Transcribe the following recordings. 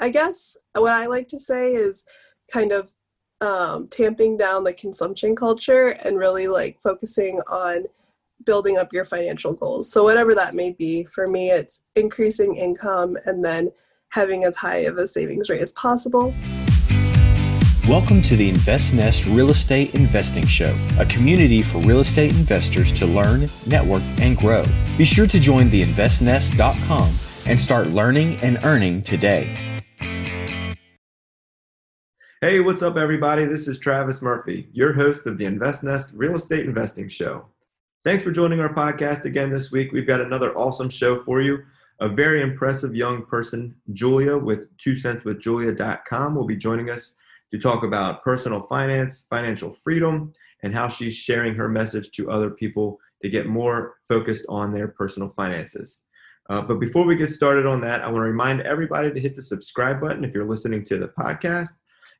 I guess what I like to say is kind of um, tamping down the consumption culture and really like focusing on building up your financial goals. So, whatever that may be, for me, it's increasing income and then having as high of a savings rate as possible. Welcome to the InvestNest Real Estate Investing Show, a community for real estate investors to learn, network, and grow. Be sure to join the investnest.com and start learning and earning today. Hey, what's up, everybody? This is Travis Murphy, your host of the InvestNest Real Estate Investing Show. Thanks for joining our podcast again this week. We've got another awesome show for you. A very impressive young person, Julia, with twocentswithjulia.com, will be joining us to talk about personal finance, financial freedom, and how she's sharing her message to other people to get more focused on their personal finances. Uh, but before we get started on that, I want to remind everybody to hit the subscribe button if you're listening to the podcast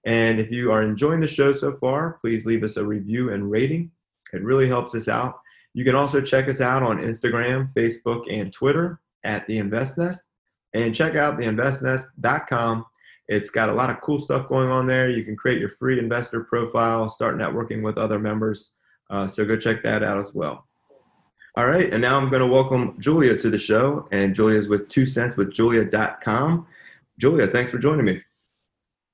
and if you are enjoying the show so far, please leave us a review and rating. It really helps us out. You can also check us out on Instagram, Facebook, and Twitter at The Invest Nest. And check out theinvestnest.com. It's got a lot of cool stuff going on there. You can create your free investor profile, start networking with other members. Uh, so go check that out as well. All right, and now I'm going to welcome Julia to the show. And Julia is with two cents with Julia.com. Julia, thanks for joining me.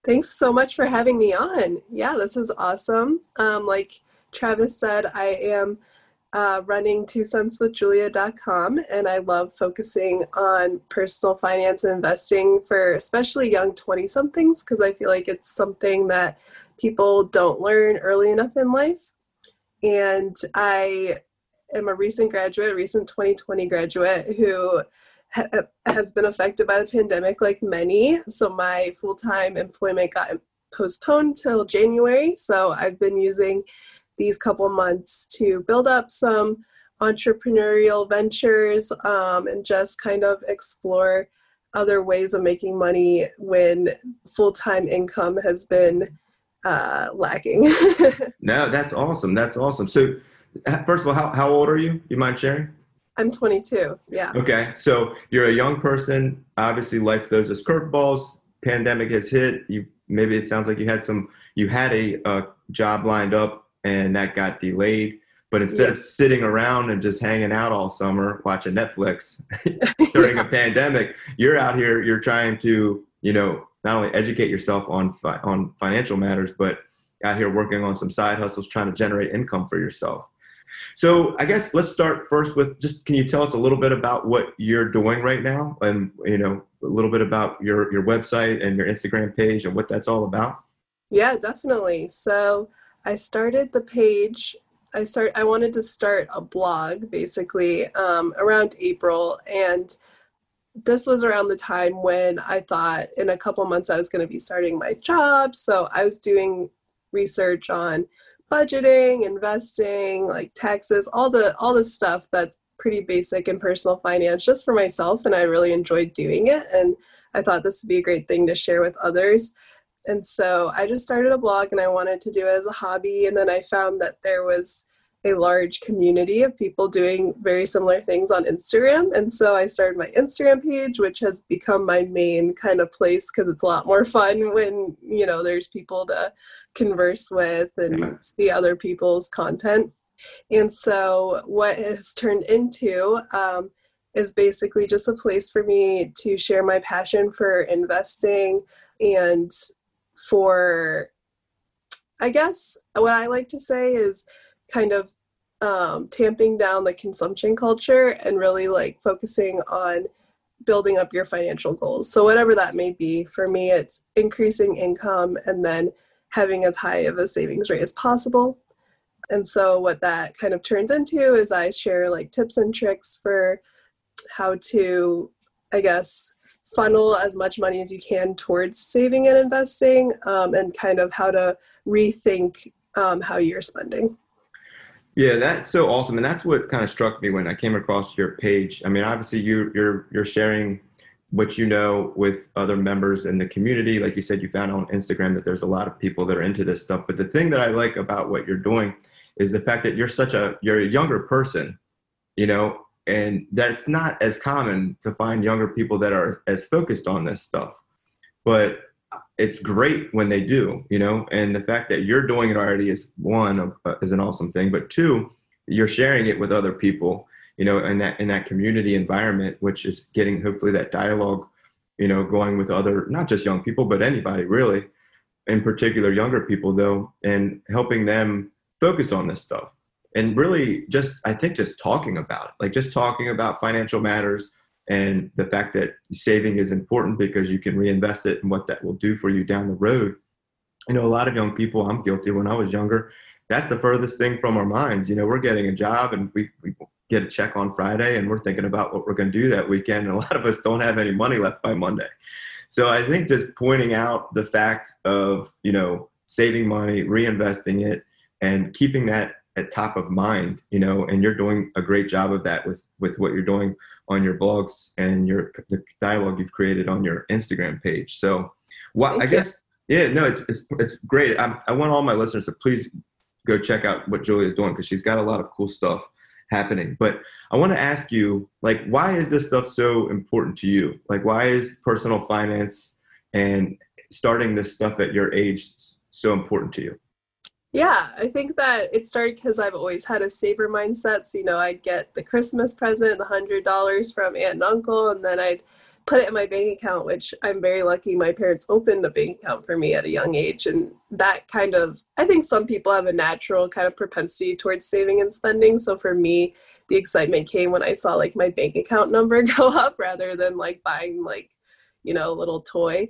Thanks so much for having me on. Yeah, this is awesome. Um, like Travis said, I am uh, running two cents with julia.com and I love focusing on personal finance and investing for especially young 20 somethings because I feel like it's something that people don't learn early enough in life. And I am a recent graduate, recent 2020 graduate who ha- has been affected by the pandemic like many. So my full time employment got postponed till January. So I've been using these couple months to build up some entrepreneurial ventures um, and just kind of explore other ways of making money when full time income has been uh, lacking. no, that's awesome. That's awesome. So, first of all, how, how old are you? You mind sharing? I'm 22. Yeah. Okay. So you're a young person. Obviously, life throws us curveballs. Pandemic has hit. You maybe it sounds like you had some. You had a, a job lined up and that got delayed. But instead yeah. of sitting around and just hanging out all summer watching Netflix during a pandemic, you're out here. You're trying to, you know, not only educate yourself on fi- on financial matters, but out here working on some side hustles, trying to generate income for yourself. So I guess let's start first with just can you tell us a little bit about what you're doing right now and you know a little bit about your your website and your Instagram page and what that's all about? Yeah, definitely. So I started the page I start I wanted to start a blog basically um, around April and this was around the time when I thought in a couple months I was going to be starting my job. So I was doing research on budgeting, investing, like taxes, all the all the stuff that's pretty basic in personal finance just for myself and I really enjoyed doing it and I thought this would be a great thing to share with others. And so I just started a blog and I wanted to do it as a hobby and then I found that there was a large community of people doing very similar things on Instagram. And so I started my Instagram page, which has become my main kind of place because it's a lot more fun when, you know, there's people to converse with and yeah. see other people's content. And so what has turned into um, is basically just a place for me to share my passion for investing and for, I guess, what I like to say is kind of um, tamping down the consumption culture and really like focusing on building up your financial goals. So, whatever that may be, for me, it's increasing income and then having as high of a savings rate as possible. And so, what that kind of turns into is I share like tips and tricks for how to, I guess, funnel as much money as you can towards saving and investing um, and kind of how to rethink um, how you're spending. Yeah, that's so awesome, and that's what kind of struck me when I came across your page. I mean, obviously you you're you're sharing what you know with other members in the community. Like you said, you found on Instagram that there's a lot of people that are into this stuff. But the thing that I like about what you're doing is the fact that you're such a you're a younger person, you know, and that's not as common to find younger people that are as focused on this stuff. but it's great when they do, you know, and the fact that you're doing it already is one uh, is an awesome thing, but two, you're sharing it with other people, you know, in that in that community environment, which is getting hopefully that dialogue, you know, going with other not just young people, but anybody really, in particular younger people though, and helping them focus on this stuff. And really just I think just talking about it, like just talking about financial matters, and the fact that saving is important because you can reinvest it and what that will do for you down the road. You know, a lot of young people, I'm guilty when I was younger, that's the furthest thing from our minds. You know, we're getting a job and we, we get a check on Friday and we're thinking about what we're going to do that weekend. And a lot of us don't have any money left by Monday. So I think just pointing out the fact of, you know, saving money, reinvesting it, and keeping that at top of mind, you know, and you're doing a great job of that with, with what you're doing on your blogs and your the dialogue you've created on your Instagram page. So, what I guess yeah, no, it's it's, it's great. I, I want all my listeners to please go check out what Julia is doing because she's got a lot of cool stuff happening. But I want to ask you, like, why is this stuff so important to you? Like, why is personal finance and starting this stuff at your age so important to you? Yeah, I think that it started because I've always had a saver mindset. So, you know, I'd get the Christmas present, the hundred dollars from aunt and uncle, and then I'd put it in my bank account, which I'm very lucky my parents opened a bank account for me at a young age. And that kind of, I think some people have a natural kind of propensity towards saving and spending. So for me, the excitement came when I saw like my bank account number go up rather than like buying like, you know, a little toy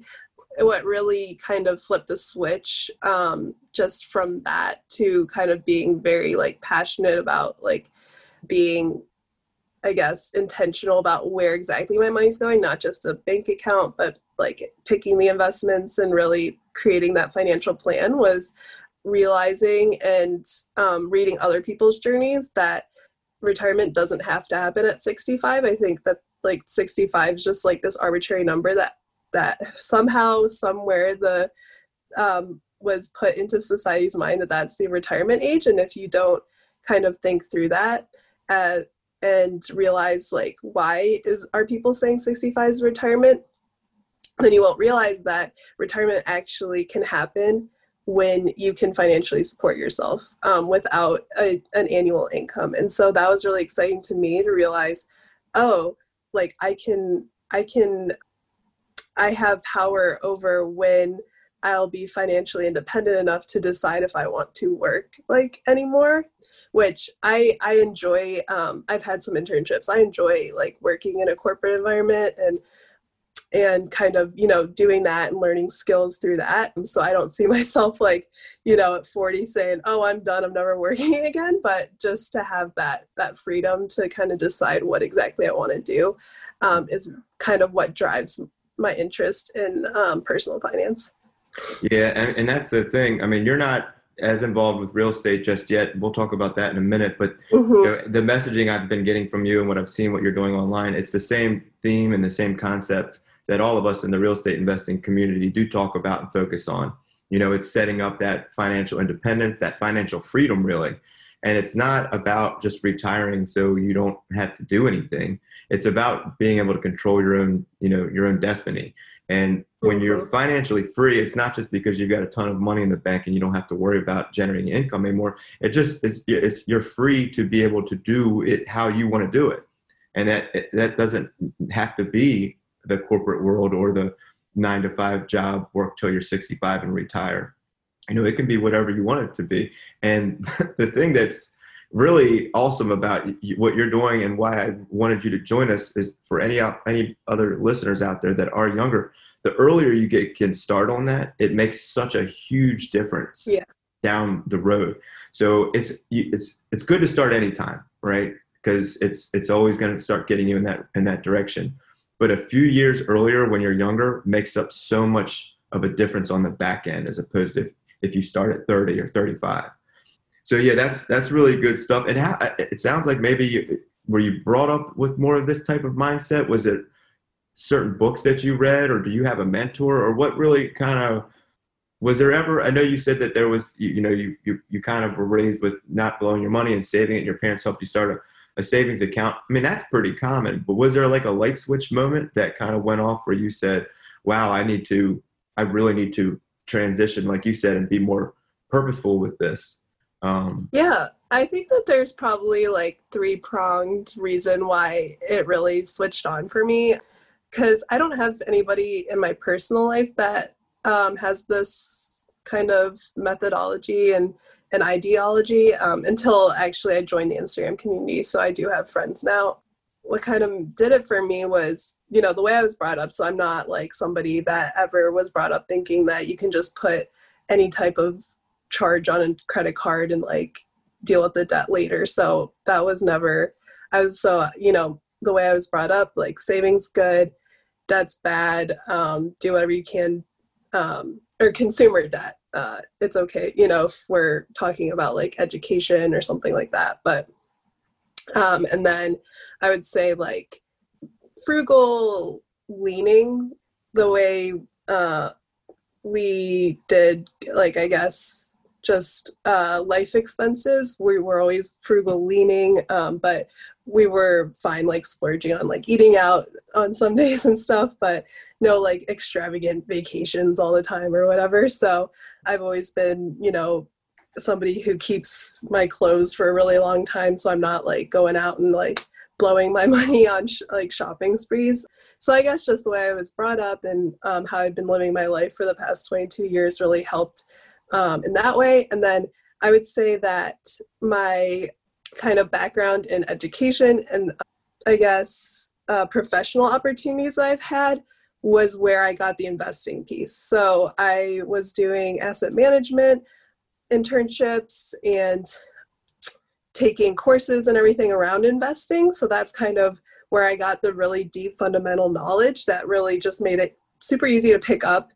what really kind of flipped the switch um, just from that to kind of being very like passionate about like being i guess intentional about where exactly my money's going not just a bank account but like picking the investments and really creating that financial plan was realizing and um, reading other people's journeys that retirement doesn't have to happen at 65 i think that like 65 is just like this arbitrary number that that somehow somewhere the um, was put into society's mind that that's the retirement age and if you don't kind of think through that uh, and realize like why is are people saying 65 is retirement then you won't realize that retirement actually can happen when you can financially support yourself um, without a, an annual income. And so that was really exciting to me to realize oh like i can i can I have power over when I'll be financially independent enough to decide if I want to work like anymore, which I I enjoy. Um, I've had some internships. I enjoy like working in a corporate environment and and kind of you know doing that and learning skills through that so i don't see myself like you know at 40 saying oh i'm done i'm never working again but just to have that that freedom to kind of decide what exactly i want to do um, is kind of what drives my interest in um, personal finance. Yeah, and, and that's the thing. I mean, you're not as involved with real estate just yet. We'll talk about that in a minute. But mm-hmm. you know, the messaging I've been getting from you and what I've seen, what you're doing online, it's the same theme and the same concept that all of us in the real estate investing community do talk about and focus on. You know, it's setting up that financial independence, that financial freedom, really. And it's not about just retiring so you don't have to do anything it's about being able to control your own you know your own destiny. And when you're mm-hmm. financially free it's not just because you've got a ton of money in the bank and you don't have to worry about generating income anymore. It just is it's you're free to be able to do it how you want to do it. And that that doesn't have to be the corporate world or the nine to five job work till you're 65 and retire. You know it can be whatever you want it to be. And the thing that's really awesome about what you're doing and why I wanted you to join us is for any uh, any other listeners out there that are younger. The earlier you get can start on that, it makes such a huge difference yeah. down the road. So it's it's it's good to start anytime, right? Because it's it's always going to start getting you in that in that direction. But a few years earlier, when you're younger, makes up so much of a difference on the back end as opposed to if, if you start at 30 or 35 so yeah, that's that's really good stuff. And how, it sounds like maybe you, were you brought up with more of this type of mindset? Was it certain books that you read, or do you have a mentor, or what really kind of was there ever? I know you said that there was, you, you know, you, you you kind of were raised with not blowing your money and saving it. And your parents helped you start a, a savings account. I mean, that's pretty common. But was there like a light switch moment that kind of went off where you said, "Wow, I need to I really need to transition, like you said, and be more purposeful with this. Um, yeah, I think that there's probably like three pronged reason why it really switched on for me. Because I don't have anybody in my personal life that um, has this kind of methodology and an ideology um, until actually I joined the Instagram community. So I do have friends now. What kind of did it for me was, you know, the way I was brought up. So I'm not like somebody that ever was brought up thinking that you can just put any type of charge on a credit card and like deal with the debt later. So that was never, I was so, you know, the way I was brought up, like savings good, debt's bad, um, do whatever you can, um, or consumer debt. Uh, it's okay, you know, if we're talking about like education or something like that. But, um, and then I would say like frugal leaning the way uh, we did, like, I guess just uh, life expenses. We were always frugal leaning, um, but we were fine like splurging on like eating out on some days and stuff, but no like extravagant vacations all the time or whatever. So I've always been, you know, somebody who keeps my clothes for a really long time. So I'm not like going out and like blowing my money on sh- like shopping sprees. So I guess just the way I was brought up and um, how I've been living my life for the past 22 years really helped um, in that way. And then I would say that my kind of background in education and I guess uh, professional opportunities I've had was where I got the investing piece. So I was doing asset management internships and taking courses and everything around investing. So that's kind of where I got the really deep fundamental knowledge that really just made it super easy to pick up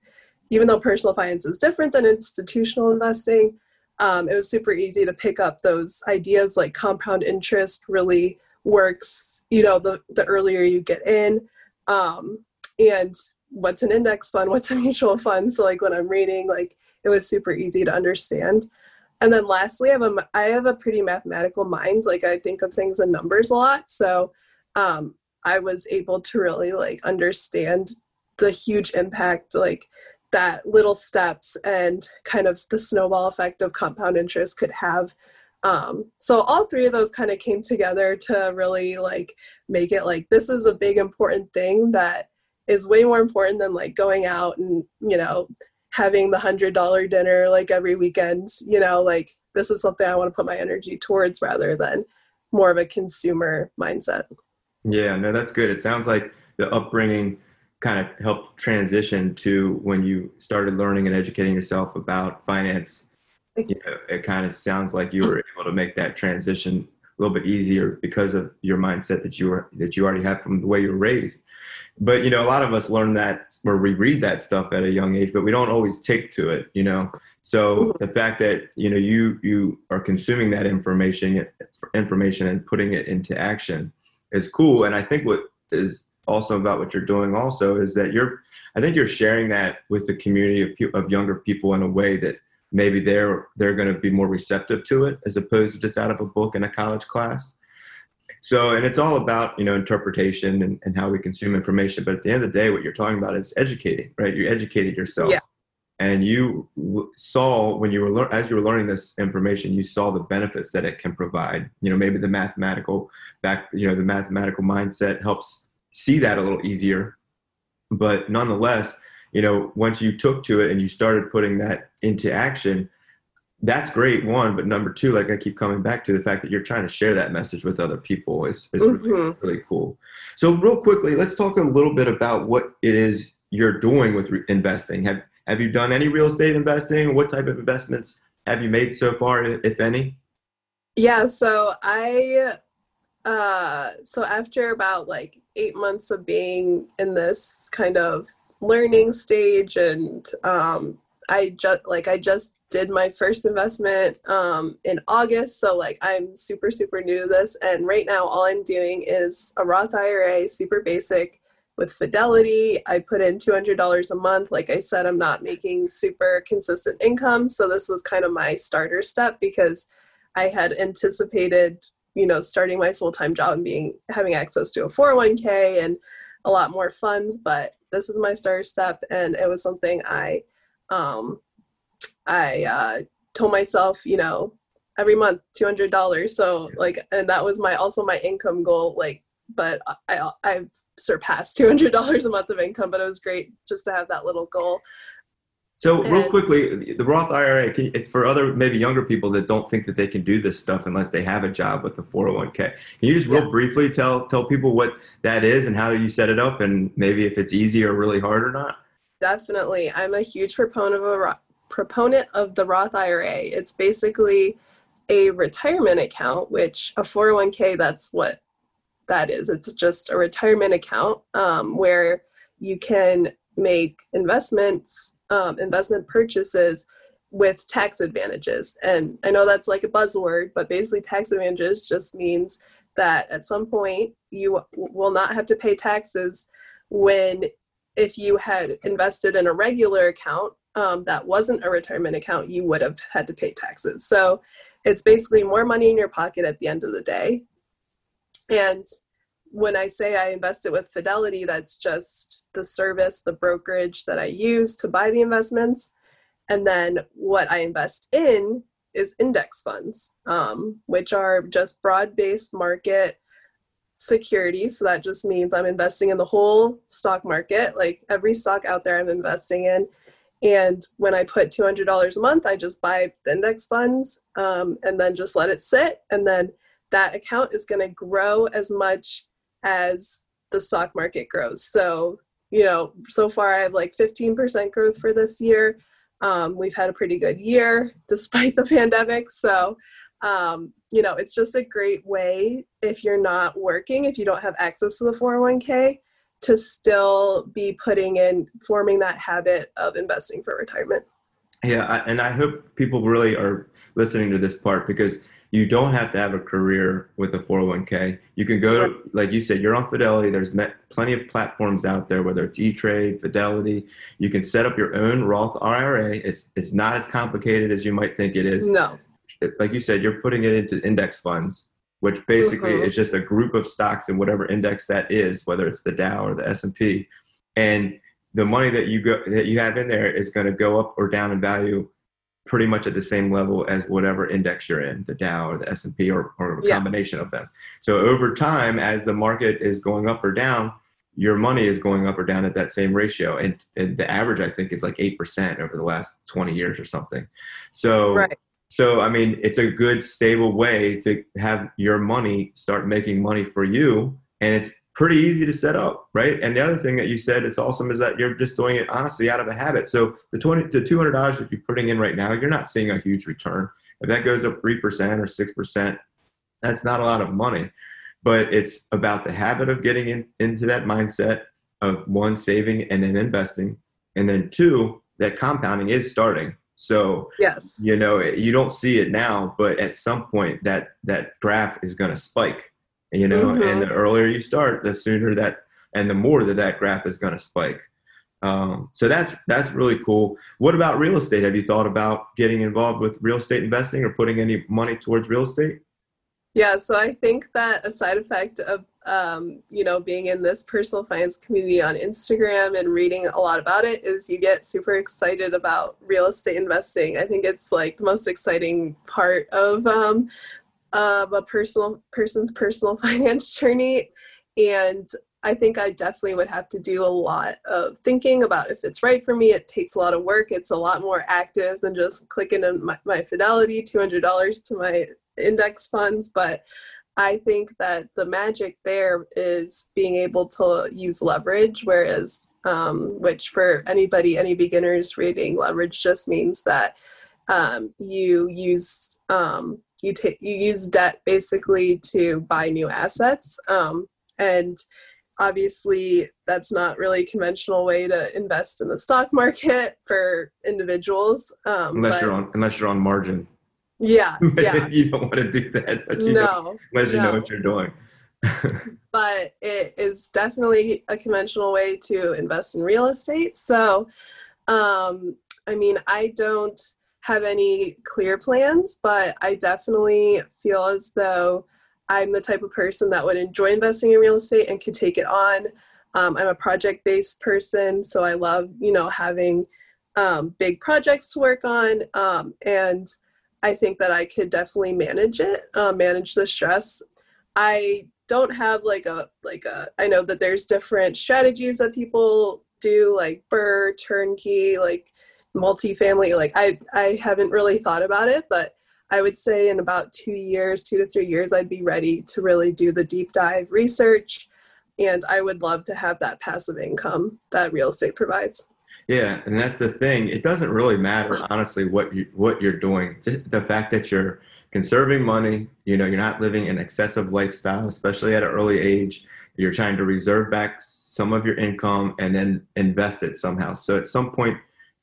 even though personal finance is different than institutional investing, um, it was super easy to pick up those ideas like compound interest really works, you know, the, the earlier you get in. Um, and what's an index fund, what's a mutual fund. So like when I'm reading, like it was super easy to understand. And then lastly, I have a, I have a pretty mathematical mind. Like I think of things in numbers a lot. So um, I was able to really like understand the huge impact like that little steps and kind of the snowball effect of compound interest could have. Um, so all three of those kind of came together to really like make it like this is a big important thing that is way more important than like going out and you know having the hundred dollar dinner like every weekend you know like this is something i want to put my energy towards rather than more of a consumer mindset. Yeah no that's good. It sounds like the upbringing kind of helped transition to when you started learning and educating yourself about finance. You know it kind of sounds like you were able to make that transition a little bit easier because of your mindset that you were that you already had from the way you were raised. But you know a lot of us learn that or we read that stuff at a young age but we don't always take to it you know? So the fact that you know you you are consuming that information information and putting it into action is cool. And i think what is also about what you're doing also is that you're i think you're sharing that with the community of, of younger people in a way that maybe they're they're going to be more receptive to it as opposed to just out of a book in a college class. So and it's all about you know interpretation and, and how we consume information but at the end of the day what you're talking about is educating right? You educated yourself. Yeah. and you saw when you were lear- as you were learning this information you saw the benefits that it can provide. You know maybe the mathematical back you know the mathematical mindset helps see that a little easier. But nonetheless, you know, once you took to it and you started putting that into action, that's great one. But number two like i keep coming back to the fact that you're trying to share that message with other people is, is mm-hmm. really, really cool. So real quickly let's talk a little bit about what it is you're doing with re- investing. Have have you done any real estate investing? What type of investments have you made so far if any? Yeah so i uh so after about like eight months of being in this kind of learning stage and um, i just like i just did my first investment um, in august so like i'm super super new to this and right now all i'm doing is a roth ira super basic with fidelity. I put in $200 a month. Like i said i'm not making super consistent income so this was kind of my starter step because i had anticipated you know starting my full-time job and being having access to a 401k and a lot more funds but this is my starter step, and it was something I, um, I uh, told myself, you know, every month two hundred dollars. So like, and that was my also my income goal. Like, but I I've surpassed two hundred dollars a month of income, but it was great just to have that little goal. So real quickly, the Roth IRA you, for other maybe younger people that don't think that they can do this stuff unless they have a job with the 401k. Can you just real yeah. briefly tell tell people what that is and how you set it up and maybe if it's easy or really hard or not? Definitely. I'm a huge proponent of a proponent of the Roth IRA. It's basically a retirement account, which a 401k that's what that is. It's just a retirement account um, where you can make investments um, investment purchases with tax advantages. And I know that's like a buzzword, but basically, tax advantages just means that at some point you will not have to pay taxes when if you had invested in a regular account um, that wasn't a retirement account, you would have had to pay taxes. So it's basically more money in your pocket at the end of the day. And when I say I invest it with Fidelity, that's just the service, the brokerage that I use to buy the investments. And then what I invest in is index funds, um, which are just broad based market securities. So that just means I'm investing in the whole stock market, like every stock out there I'm investing in. And when I put $200 a month, I just buy the index funds um, and then just let it sit. And then that account is going to grow as much as the stock market grows. So, you know, so far I have like 15% growth for this year. Um, we've had a pretty good year despite the pandemic. So, um, you know, it's just a great way if you're not working, if you don't have access to the 401k, to still be putting in, forming that habit of investing for retirement. Yeah, and I hope people really are listening to this part because you don't have to have a career with a 401k. You can go to, like you said, you're on Fidelity. There's plenty of platforms out there, whether it's E-Trade, Fidelity. You can set up your own Roth IRA. It's it's not as complicated as you might think it is. No. Like you said, you're putting it into index funds, which basically mm-hmm. is just a group of stocks in whatever index that is, whether it's the Dow or the S&P, and the money that you go that you have in there is going to go up or down in value pretty much at the same level as whatever index you're in, the Dow or the S&P or, or a yeah. combination of them. So over time, as the market is going up or down, your money is going up or down at that same ratio. And, and the average, I think, is like 8% over the last 20 years or something. So, right. so, I mean, it's a good, stable way to have your money start making money for you. And it's pretty easy to set up, right? And the other thing that you said, it's awesome, is that you're just doing it honestly out of a habit. So the twenty, the two hundred dollars that you're putting in right now, you're not seeing a huge return. If that goes up three percent or six percent, that's not a lot of money. But it's about the habit of getting in, into that mindset of one saving and then investing, and then two that compounding is starting. So yes, you know you don't see it now, but at some point that that graph is going to spike you know mm-hmm. and the earlier you start the sooner that and the more that that graph is going to spike. Um, so that's that's really cool. What about real estate? Have you thought about getting involved with real estate investing or putting any money towards real estate? Yeah so i think that a side effect of um, you know being in this personal finance community on instagram and reading a lot about it is you get super excited about real estate investing. I think it's like the most exciting part of um, of a personal person's personal finance journey and I think I definitely would have to do a lot of thinking about if it's right for me. It takes a lot of work. It's a lot more active than just clicking in my, my Fidelity $200 to my index funds. But I think that the magic there is being able to use leverage, whereas, um, which for anybody, any beginners reading, leverage just means that um, you use um, you take you use debt basically to buy new assets um, and obviously that's not really a conventional way to invest in the stock market for individuals um, unless but, you're on unless you're on margin. Yeah yeah. you don't want to do that no know, unless you no. know what you're doing. But it is definitely a conventional way to invest in real estate so um, i mean i don't have any clear plans, but I definitely feel as though I'm the type of person that would enjoy investing in real estate and could take it on. Um, I'm a project based person, so I love, you know, having um, big projects to work on. Um, and I think that I could definitely manage it, uh, manage the stress. I don't have like a like a I know that there's different strategies that people do like burr, turnkey, like multifamily. Like I I haven't really thought about it, but I would say in about two years, two to three years, I'd be ready to really do the deep dive research. And I would love to have that passive income that real estate provides. Yeah, and that's the thing. It doesn't really matter, mm. honestly, what you what you're doing. Just the fact that you're conserving money, you know, you're not living an excessive lifestyle, especially at an early age. You're trying to reserve back some of your income and then invest it somehow. So at some point,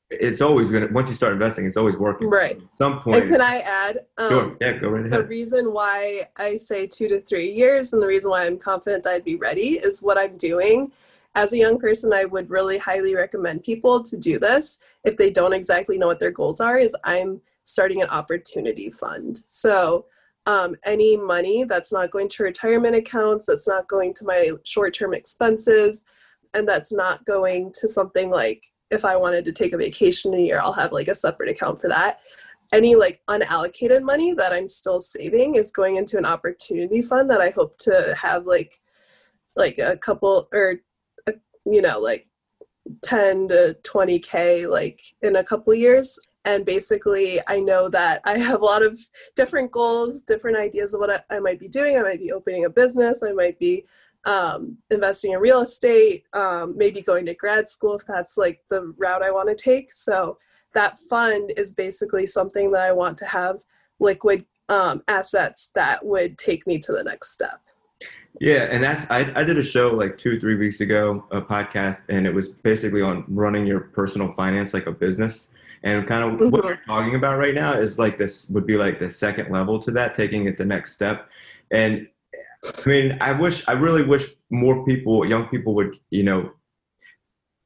it's always gonna. Once you start investing, it's always working. Right. At some point. And can I add? Um, sure. Yeah, go right ahead. The reason why I say two to three years and the reason why I'm confident that I'd be ready is what I'm doing. As a young person, I would really highly recommend people to do this if they don't exactly know what their goals are. Is I'm starting an opportunity fund. So um, any money that's not going to retirement accounts, that's not going to my short-term expenses, and that's not going to something like if I wanted to take a vacation a year, I'll have like a separate account for that. Any like unallocated money that I'm still saving is going into an opportunity fund that I hope to have like like a couple or a, you know like 10 to 20k like in a couple years. And basically I know that I have a lot of different goals, different ideas of what I, I might be doing. I might be opening a business, I might be um, investing in real estate, um, maybe going to grad school if that's like the route I want to take. So that fund is basically something that I want to have liquid um, assets that would take me to the next step. Yeah, and that's I, I did a show like two three weeks ago, a podcast, and it was basically on running your personal finance like a business. And kind of what Mhm. you're talking about right now is like this would be like the second level to that, taking it the next step. And I mean, I wish I really wish more people, young people, would you know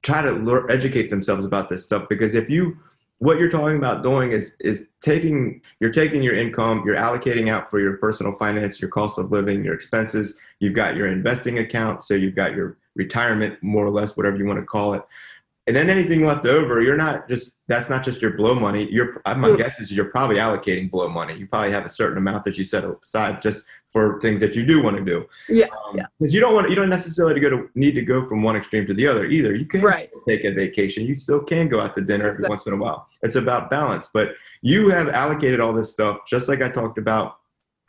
try to learn, educate themselves about this stuff because if you what you're talking about doing is is taking you're taking your income you're allocating out for your personal finance your cost of living your expenses you've got your investing account so you've got your retirement more or less whatever you want to call it. And then anything left over you're not just that's not just your blow money you're my guess is you're probably allocating blow money. You probably have a certain amount that you set aside just for things that you do want to do Yeah, um, yeah. because you don't want you don't necessarily go to need to go from one extreme to the other either you can Right. still take a vacation you still can go out to dinner every once in a while it's about balance but you have allocated all this stuff just like i talked about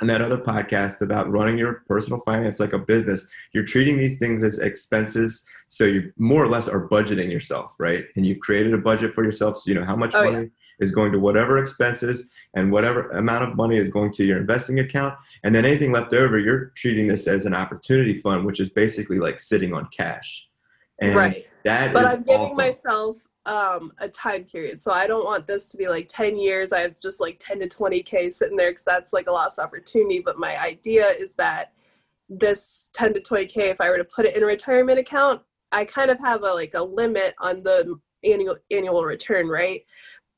in that other podcast about running your personal finance like a business you're treating these things as expenses so you more or less are budgeting yourself right and you've created a budget for yourself so you know how much Oh, yeah. Is going to whatever expenses and whatever amount of money is going to your investing account and then anything left over you're treating this as an opportunity fund which is basically like sitting on cash and right. that But I'm giving awesome. myself um, a time period. So I don't want this to be like 10 years. I have just like 10 to 20K sitting there because that's like a lost opportunity. But my idea is that this 10 to 20K, if I were to put it in a retirement account, I kind of have a like a limit on the annual annual return, right?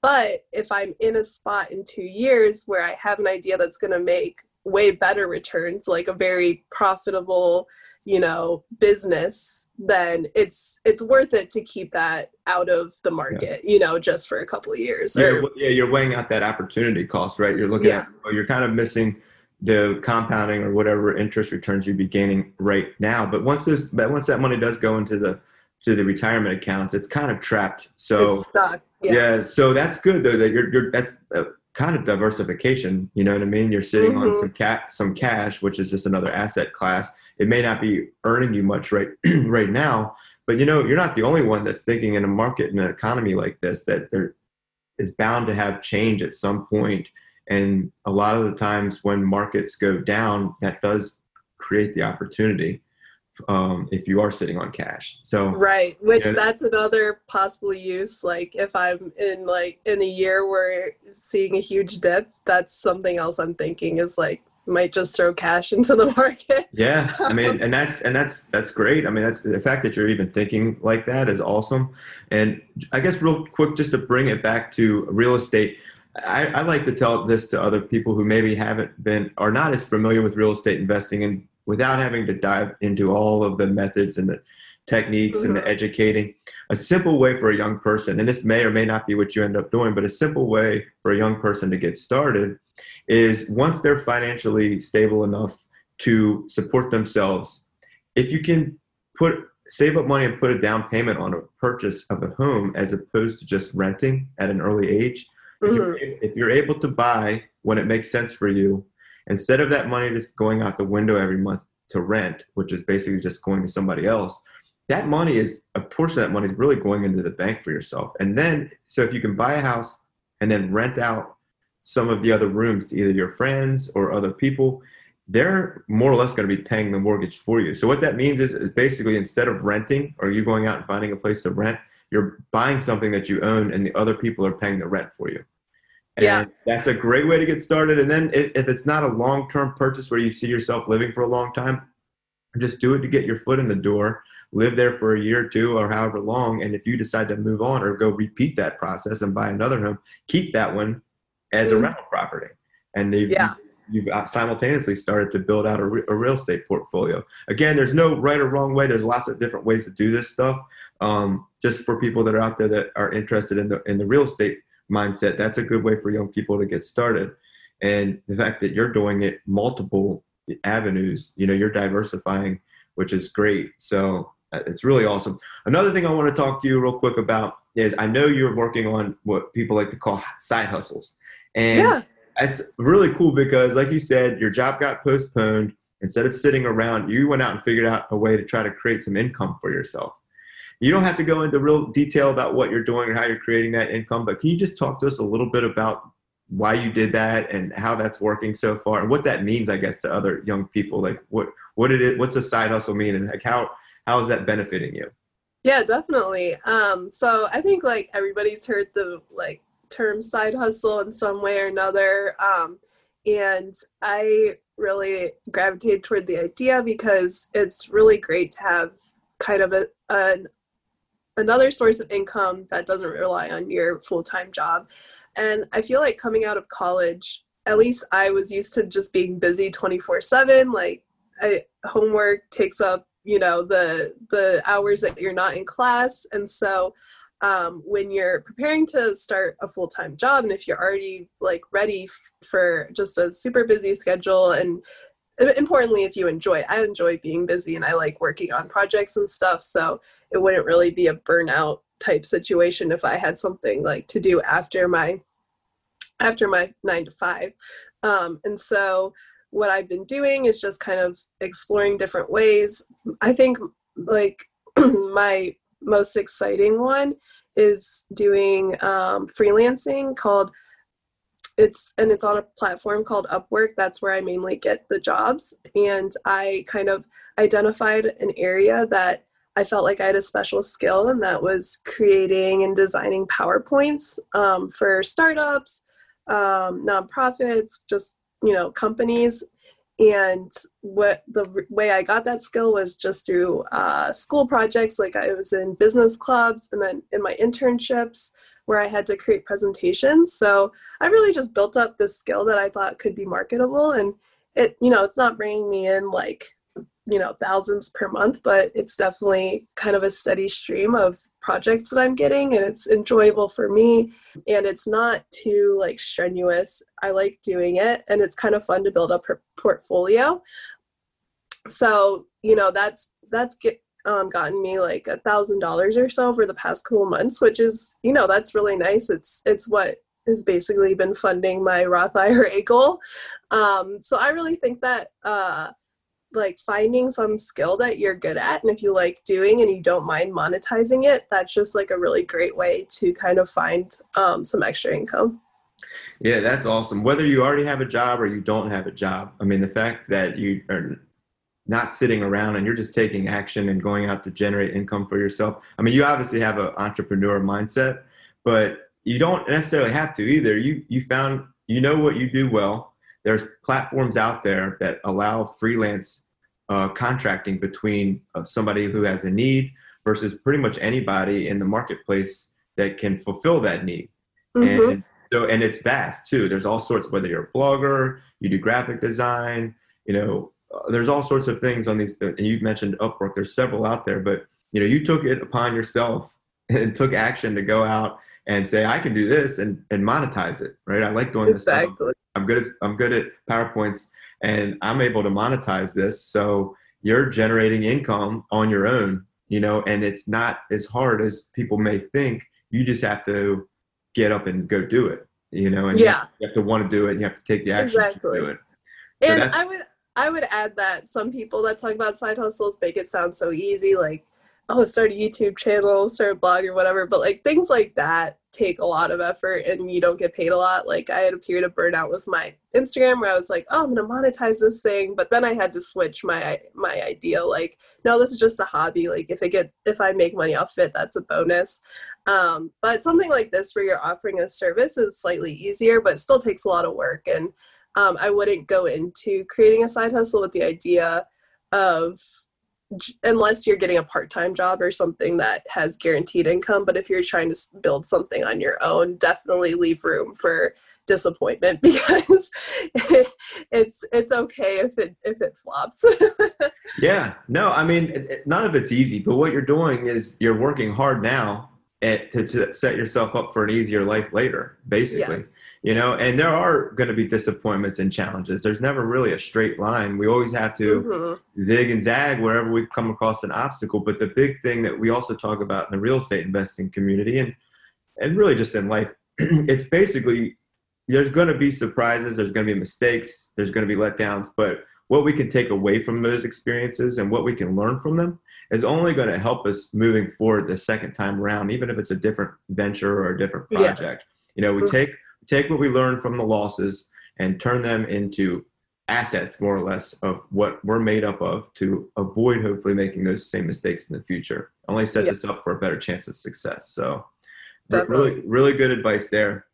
But if I'm in a spot in two years where I have an idea that's going to make way better returns, like a very profitable, you know, business, then it's it's worth it to keep that out of the market, you know, just for a couple of years. yeah, Or, yeah, you're weighing out that opportunity cost, right? You're looking at, well, you're kind of missing the compounding or whatever interest returns you'd be gaining right now. But once there's, but once that money does go into the to the retirement accounts, it's kind of trapped. So it's stuck. Yeah. Yeah. so that's good though that you're you're that's a kind of diversification. You know what I mean? You're sitting on Mhm. some cat some cash, which is just another asset class. It may not be earning you much right right now, but you know you're not the only one that's thinking in a market in an economy like this that there is bound to have change at some point. And a lot of the times when markets go down, that does create the opportunity um, if you are sitting on cash. So Right, which that's another possible use. Like if I'm in like in a year where seeing a huge dip, that's something else I'm thinking is like might just throw cash into the market. Yeah, I mean, and that's and that's that's great. I mean, that's the fact that you're even thinking like that is awesome. And I guess real quick, just to bring it back to real estate, I, I like to tell this to other people who maybe haven't been are not as familiar with real estate investing, and without having to dive into all of the methods and the techniques mm-hmm. and the mm-hmm. educating. A simple way for a young person, and this may or may not be what you end up doing, but a simple way for a young person to get started is once they're financially stable enough to support themselves, if you can put save up money and put a down payment on a purchase of a home as opposed to just renting at an early age, mm-hmm. if, you're, if you're able to buy when it makes sense for you, instead of that money just going out the window every month to rent, which is basically just going to somebody else, that money is a portion of that money is really going into the bank for yourself. And then, so if you can buy a house and then rent out some of the other rooms to either your friends or other people, they're more or less going to be paying the mortgage for you. So what that means is, is basically instead of renting or you going out and finding a place to rent, you're buying something that you own and the other people are paying the rent for you. And yeah. that's a great way to get started. And then if, if it's not a long-term purchase where you see yourself living for a long time, just do it to get your foot in the door, live there for a year or two or however long. And if you decide to move on or go repeat that process and buy another home, keep that one as mm-hmm. a rental property. And they've, yeah. you've simultaneously started to build out a, re- a, real estate portfolio. Again, there's no right or wrong way. There's lots of different ways to do this stuff. Um, just for people that are out there that are interested in the in the real estate mindset, that's a good way for young people to get started. And the fact that you're doing it multiple avenues, you know, you're diversifying, which is great. So uh, it's really awesome. Another thing I want to talk to you real quick about is I know you're working on what people like to call side hustles. And yeah. that's really cool because, like you said, your job got postponed. Instead of sitting around, you went out and figured out a way to try to create some income for yourself. You don't have to go into real detail about what you're doing or how you're creating that income, but can you just talk to us a little bit about why you did that and how that's working so far and what that means, I guess, to other young people? Like what what it is, what's a side hustle mean, and like how how is that benefiting you? Yeah, definitely. Um, so I think like everybody's heard the like term side hustle in some way or another. Um, and I really gravitated toward the idea because it's really great to have kind of a, an another source of income that doesn't rely on your full-time job. And I feel like coming out of college, at least I was used to just being busy 24/7 like I, homework takes up, you know, the the hours that you're not in class and so um, when you're preparing to start a full-time job and if you're already like ready f- for just a super busy schedule and importantly if you enjoy i enjoy being busy and i like working on projects and stuff so it wouldn't really be a burnout type situation if i had something like to do after my after my nine to five. Um, and so what i've been doing is just kind of exploring different ways. I think like my most exciting one is doing um, freelancing called it's and it's on a platform called upwork. That's where i mainly get the jobs. And i kind of identified an area that i felt like i had a special skill and that was creating and designing powerpoints um, for startups um, nonprofits just you know companies. And what the way i got that skill was just through uh, school projects. Like i was in business clubs and then in my internships where i had to create presentations. So i really just built up this skill that i thought could be marketable and it you know it's not bringing me in like you know thousands per month but it's definitely kind of a steady stream of projects that i'm getting and it's enjoyable for me and it's not too like strenuous. I like doing it and it's kind of fun to build up her portfolio. So you know that's that's get um, gotten me like a thousand dollars or so over the past couple months which is you know that's really nice. It's it's what has basically been funding my roth ira goal. Um, so i really think that uh, like finding some skill that you're good at and if you like doing and you don't mind monetizing it that's just like a really great way to kind of find um, some extra income. Yeah that's awesome. Whether you already have a job or you don't have a job i mean the fact that you are not sitting around and you're just taking action and going out to generate income for yourself i mean you obviously have an entrepreneur mindset but you don't necessarily have to either you you found you know what you do well there's platforms out there that allow freelance uh, contracting between uh, somebody who has a need versus pretty much anybody in the marketplace that can fulfill that need. Mm-hmm. And so, and it's vast too. There's all sorts, whether you're a blogger, you do graphic design, you know, there's all sorts of things on these. And you mentioned Upwork. There's several out there, but you know you took it upon yourself and took action to go out and say I can do this and and monetize it, right? I like doing this. Stuff. I'm good at I'm good at PowerPoints and I'm able to monetize this. So you're generating income on your own, you know, and it's not as hard as people may think. You just have to get up and go do it, you know, and yeah. you have to want to do it and you have to take the action exactly. to do it. So and I would I would add that some people that talk about side hustles make it sound so easy, like oh, start a YouTube channel, start a blog or whatever. But like things like that take a lot of effort and you don't get paid a lot. Like I had a period of burnout with my Instagram where I was like, oh, I'm gonna monetize this thing, but then I had to switch my my idea. Like, no, this is just a hobby. Like if I get if I make money off it, that's a bonus. Um, but something like this where you're offering a service is slightly easier, but still takes a lot of work. And um, I wouldn't go into creating a side hustle with the idea of unless you're getting a part-time job or something that has guaranteed income but if you're trying to build something on your own definitely leave room for disappointment because it's it's okay if it if it flops. Yeah no i mean none of it's easy but what you're doing is you're working hard now at, to, to set yourself up for an easier life later basically. Yes. You know and there are going to be disappointments and challenges. There's never really a straight line. We always have to mm-hmm. zig and zag wherever we come across an obstacle but the big thing that we also talk about in the real estate investing community and and really just in life it's basically there's going to be surprises there's going to be mistakes there's going to be letdowns but what we can take away from those experiences and what we can learn from them is only going to help us moving forward the second time around even if it's a different venture or a different project yes. you know we mm-hmm. take take what we learn from the losses and turn them into assets more or less of what we're made up of to avoid hopefully making those same mistakes in the future only sets us up for a better chance of success so Definitely. really really good advice there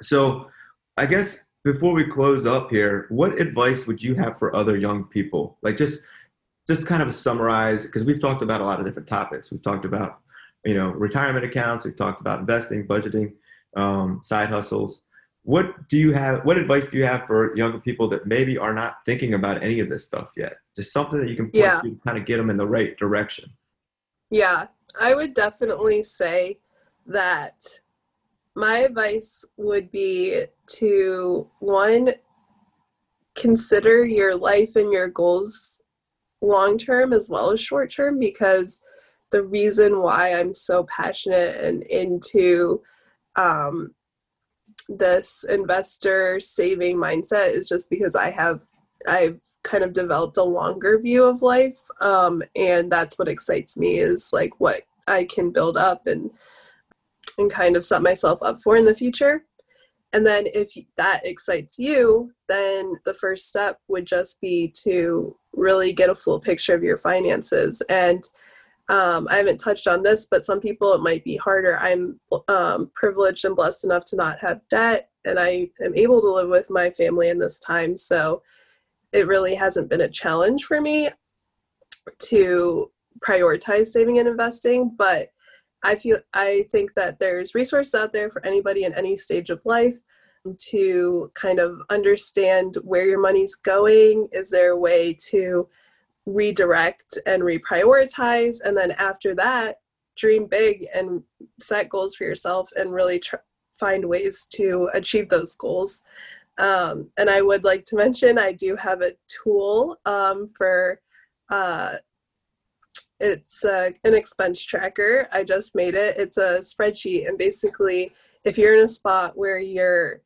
so i guess before we close up here what advice would you have for other young people like just just kind of summarize because we've talked about a lot of different topics we've talked about you know retirement accounts we've talked about investing budgeting um, side hustles. What do you have? What advice do you have for younger people that maybe are not thinking about any of this stuff yet? Just something that you can point yeah. to, kind of get them in the right direction. Yeah, I would definitely say that my advice would be to one consider your life and your goals long term as well as short term because the reason why I'm so passionate and into um, this investor saving mindset is just because I have I've kind of developed a longer view of life, um, and that's what excites me is like what I can build up and and kind of set myself up for in the future. And then if that excites you, then the first step would just be to really get a full picture of your finances and um, I haven't touched on this, but some people it might be harder. I'm um, privileged and blessed enough to not have debt, and I am able to live with my family in this time. So it really hasn't been a challenge for me to prioritize saving and investing. But I feel I think that there's resources out there for anybody in any stage of life to kind of understand where your money's going. Is there a way to redirect and reprioritize? And then after that dream big and set goals for yourself and really tr- find ways to achieve those goals. Um, and i would like to mention i do have a tool um, for uh, it's uh, an expense tracker. I just made it. It's a spreadsheet. And basically if you're in a spot where you're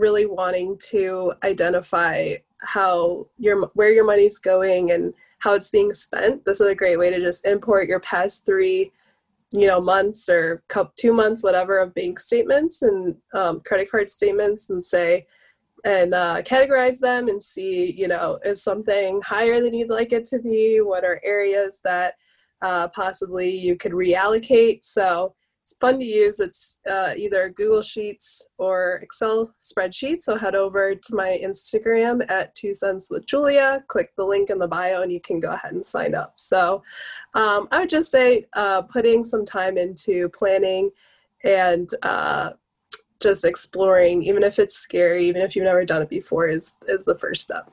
really wanting to identify how your where your money's going and how it's being spent, this is a great way to just import your past three, you know, months or two months, whatever, of bank statements and um, credit card statements, and say, and uh, categorize them and see, you know, is something higher than you'd like it to be? What are areas that uh, possibly you could reallocate? So it's fun to use. It's uh, either Google Sheets or Excel spreadsheet. So head over to my Instagram at Two Cents with Julia. Click the link in the bio, and you can go ahead and sign up. So um, I would just say uh, putting some time into planning and uh, just exploring, even if it's scary, even if you've never done it before, is is the first step.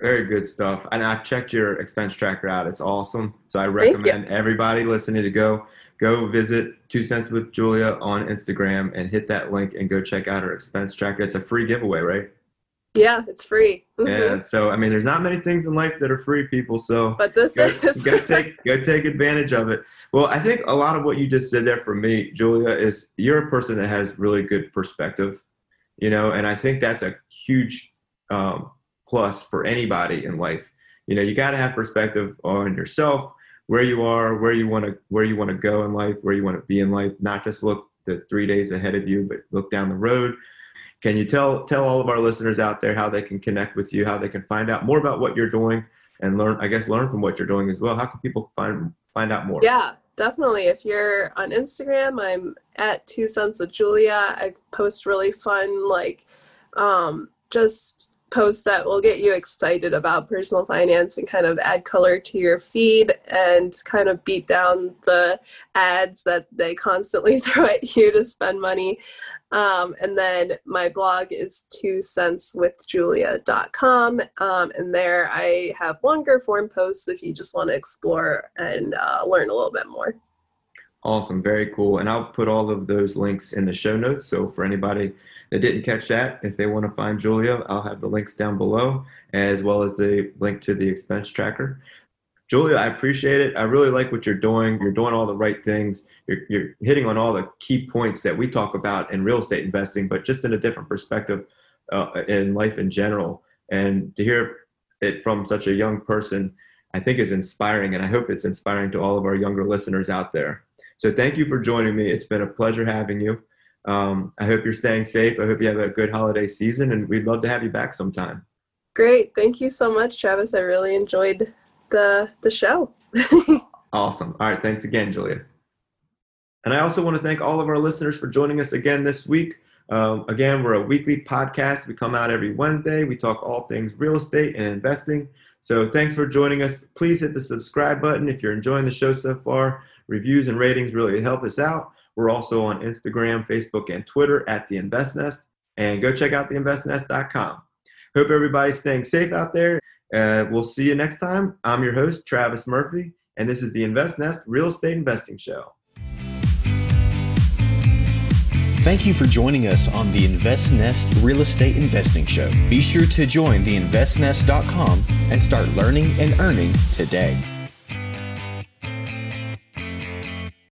Very good stuff. And I've checked your expense tracker out. It's awesome. So I recommend everybody listening to go go visit Two Cents with Julia on Instagram and hit that link and go check out her expense tracker. It's a free giveaway, right? Yeah, it's free. Mm-hmm. Yeah. So I mean, there's not many things in life that are free, people. So but this go, is go take go take advantage of it. Well, I think a lot of what you just said there for me, Julia, is you're a person that has really good perspective, you know, and I think that's a huge um, plus for anybody in life. You know, you got to have perspective on yourself, where you are, where you want to where you want to go in life, where you want to be in life. Not just look the three days ahead of you, but look down the road. Can you tell tell all of our listeners out there how they can connect with you, how they can find out more about what you're doing, and learn? I guess learn from what you're doing as well. How can people find find out more? Yeah, definitely. If you're on Instagram, I'm at Two Cents of Julia. I post really fun, like, um, just posts that will get you excited about personal finance and kind of add color to your feed and kind of beat down the ads that they constantly throw at you to spend money. Um, and then my blog is two cents with julia.com. Um, and there I have longer form posts if you just want to explore and uh, learn a little bit more. Awesome. Very cool. And I'll put all of those links in the show notes. So for anybody that didn't catch that, if they want to find Julia, I'll have the links down below, as well as the link to the expense tracker. Julia, I appreciate it. I really like what you're doing. You're doing all the right things. You're, you're hitting on all the key points that we talk about in real estate investing, but just in a different perspective uh, in life in general. And to hear it from such a young person, I think is inspiring, and I hope it's inspiring to all of our younger listeners out there. So thank you for joining me. It's been a pleasure having you. Um, I hope you're staying safe. I hope you have a good holiday season, and we'd love to have you back sometime. Great. Thank you so much, Travis. I really enjoyed the the show. awesome. All right. Thanks again, Julia. And I also want to thank all of our listeners for joining us again this week. Um, again, we're a weekly podcast. We come out every Wednesday. We talk all things real estate and investing. So thanks for joining us. Please hit the subscribe button if you're enjoying the show so far. Reviews and ratings really help us out. We're also on Instagram, Facebook, and Twitter at The Invest Nest. And go check out theinvestnest.com. Hope everybody's staying safe out there. Uh, we'll see you next time. I'm your host, Travis Murphy, and this is the Invest Nest Real Estate Investing Show. Thank you for joining us on the Invest Nest Real Estate Investing Show. Be sure to join the investnest.com and start learning and earning today.